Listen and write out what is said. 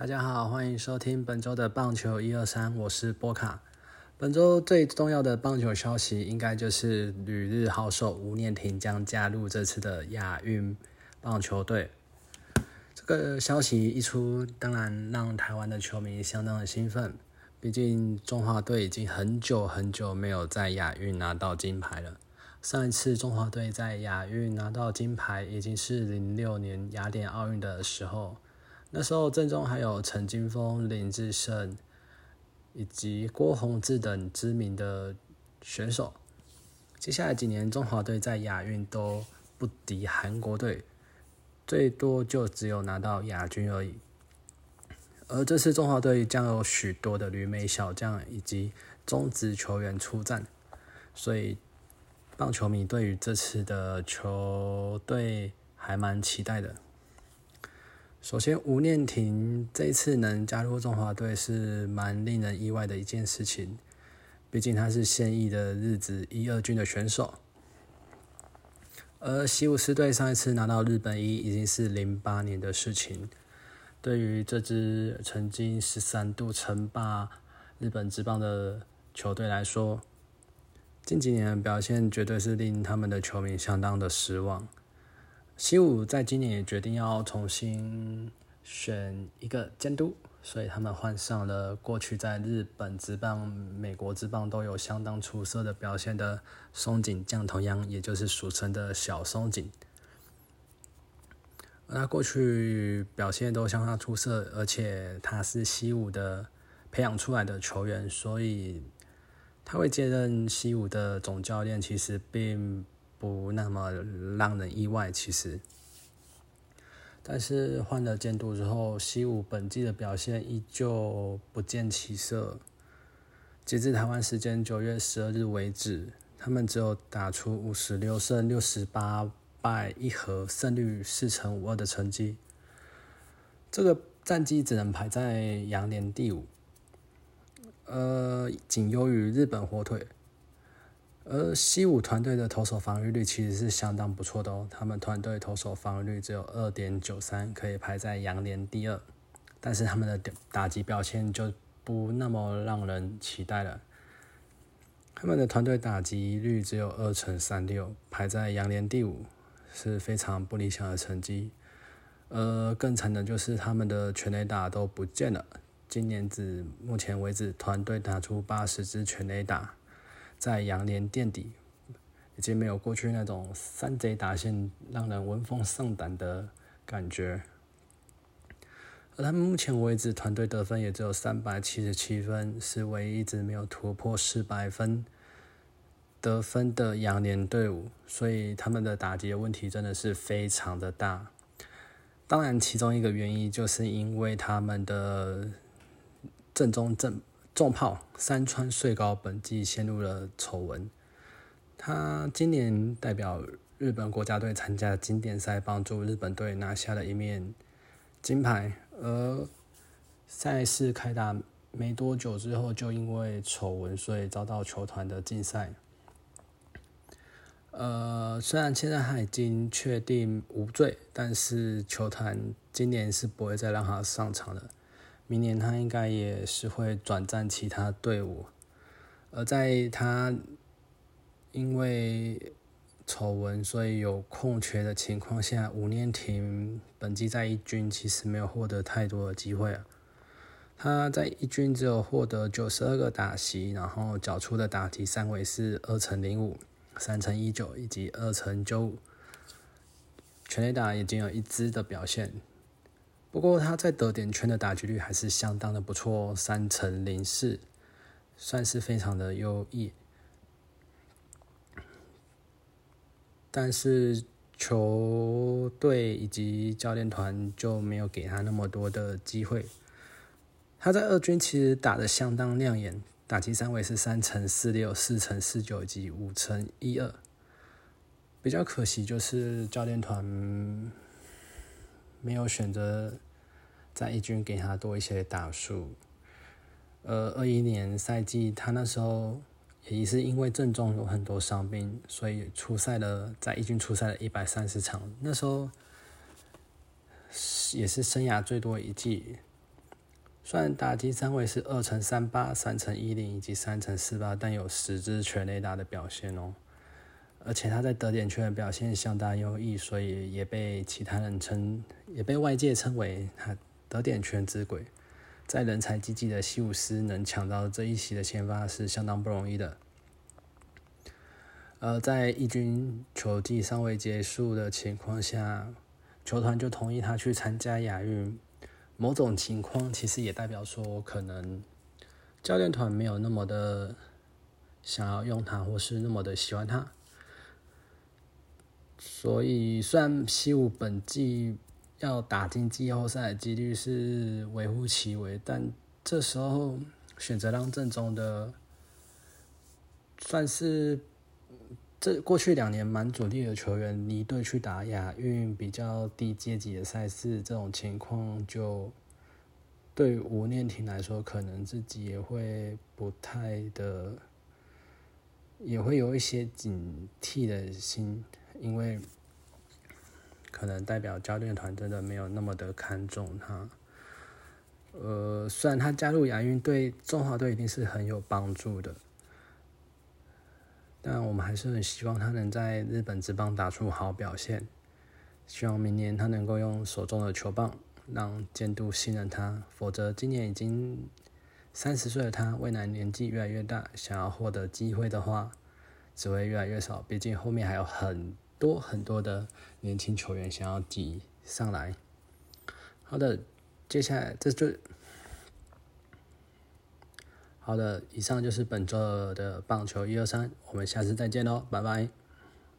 大家好，欢迎收听本周的棒球一二三，我是波卡。本周最重要的棒球消息，应该就是旅日好手吴念婷将加入这次的亚运棒球队。这个消息一出，当然让台湾的球迷相当的兴奋。毕竟中华队已经很久很久没有在亚运拿到金牌了。上一次中华队在亚运拿到金牌，已经是零六年雅典奥运的时候。那时候正中还有陈金峰、林志胜以及郭宏志等知名的选手。接下来几年，中华队在亚运都不敌韩国队，最多就只有拿到亚军而已。而这次中华队将有许多的旅美小将以及中职球员出战，所以棒球迷对于这次的球队还蛮期待的。首先，吴念婷这次能加入中华队是蛮令人意外的一件事情，毕竟他是现役的日子一二军的选手，而西武狮队上一次拿到日本一已经是零八年的事情。对于这支曾经十三度称霸日本职棒的球队来说，近几年的表现绝对是令他们的球迷相当的失望。西武在今年也决定要重新选一个监督，所以他们换上了过去在日本职棒、美国职棒都有相当出色的表现的松井降同样，也就是俗称的小松井。他过去表现都相当出色，而且他是西武的培养出来的球员，所以他会接任西武的总教练，其实并不那么让人意外。其实，但是换了监督之后，西武本季的表现依旧不见起色。截至台湾时间九月十二日为止，他们只有打出五十六胜六十八。败一和，胜率四成五二的成绩，这个战绩只能排在羊年第五，呃，仅优于日本火腿。而西武团队的投手防御率其实是相当不错的哦，他们团队投手防御率只有二点九三，可以排在羊年第二。但是他们的打击表现就不那么让人期待了，他们的团队打击率只有二乘三六，排在羊年第五。是非常不理想的成绩，呃，更惨的就是他们的全垒打都不见了。今年至目前为止，团队打出八十支全垒打，在羊年垫底，已经没有过去那种三贼打线让人闻风丧胆的感觉。而他们目前为止，团队得分也只有三百七十七分，是唯一一直没有突破四百分。得分的羊年队伍，所以他们的打击的问题真的是非常的大。当然，其中一个原因就是因为他们的正中正重炮山川穗高本季陷入了丑闻。他今年代表日本国家队参加经典赛，帮助日本队拿下了一面金牌。而赛事开打没多久之后，就因为丑闻，所以遭到球团的禁赛。呃，虽然现在他已经确定无罪，但是球团今年是不会再让他上场了。明年他应该也是会转战其他队伍。而在他因为丑闻所以有空缺的情况下，吴念婷本季在一军其实没有获得太多的机会啊。他在一军只有获得九十二个打席，然后缴出的打击三围是二乘零五。三乘一九以及二乘九五，全垒打已经有一支的表现，不过他在得点圈的打击率还是相当的不错，三乘零四，算是非常的优异。但是球队以及教练团就没有给他那么多的机会。他在二军其实打的相当亮眼。打击三围是三乘四六、四乘四九以及五乘一二。比较可惜就是教练团没有选择在一军给他多一些打数。呃，二一年赛季他那时候也是因为阵中有很多伤病，所以出赛了，在一军出赛了一百三十场，那时候也是生涯最多一季。虽然打击三围是二乘三八、三乘一零以及三乘四八，但有十支全垒打的表现哦。而且他在得点圈的表现相当优异，所以也被其他人称，也被外界称为他得点圈之鬼。在人才济济的西武斯能抢到这一席的先发是相当不容易的。而在义军球季尚未结束的情况下，球团就同意他去参加亚运。某种情况其实也代表说，可能教练团没有那么的想要用他，或是那么的喜欢他。所以，虽然西武本季要打进季后赛的几率是微乎其微，但这时候选择让正中的算是这过去两年蛮主力的球员离队去打亚运比较低阶级的赛事，这种情况就对吴念婷来说，可能自己也会不太的，也会有一些警惕的心。因为可能代表教练团真的没有那么的看重他，呃，虽然他加入亚运对中华队一定是很有帮助的，但我们还是很希望他能在日本职棒打出好表现。希望明年他能够用手中的球棒让监督信任他，否则今年已经三十岁的他，未来年纪越来越大，想要获得机会的话，只会越来越少。毕竟后面还有很。多很多的年轻球员想要挤上来。好的，接下来这就好的，以上就是本周的棒球一二三，我们下次再见喽，拜拜。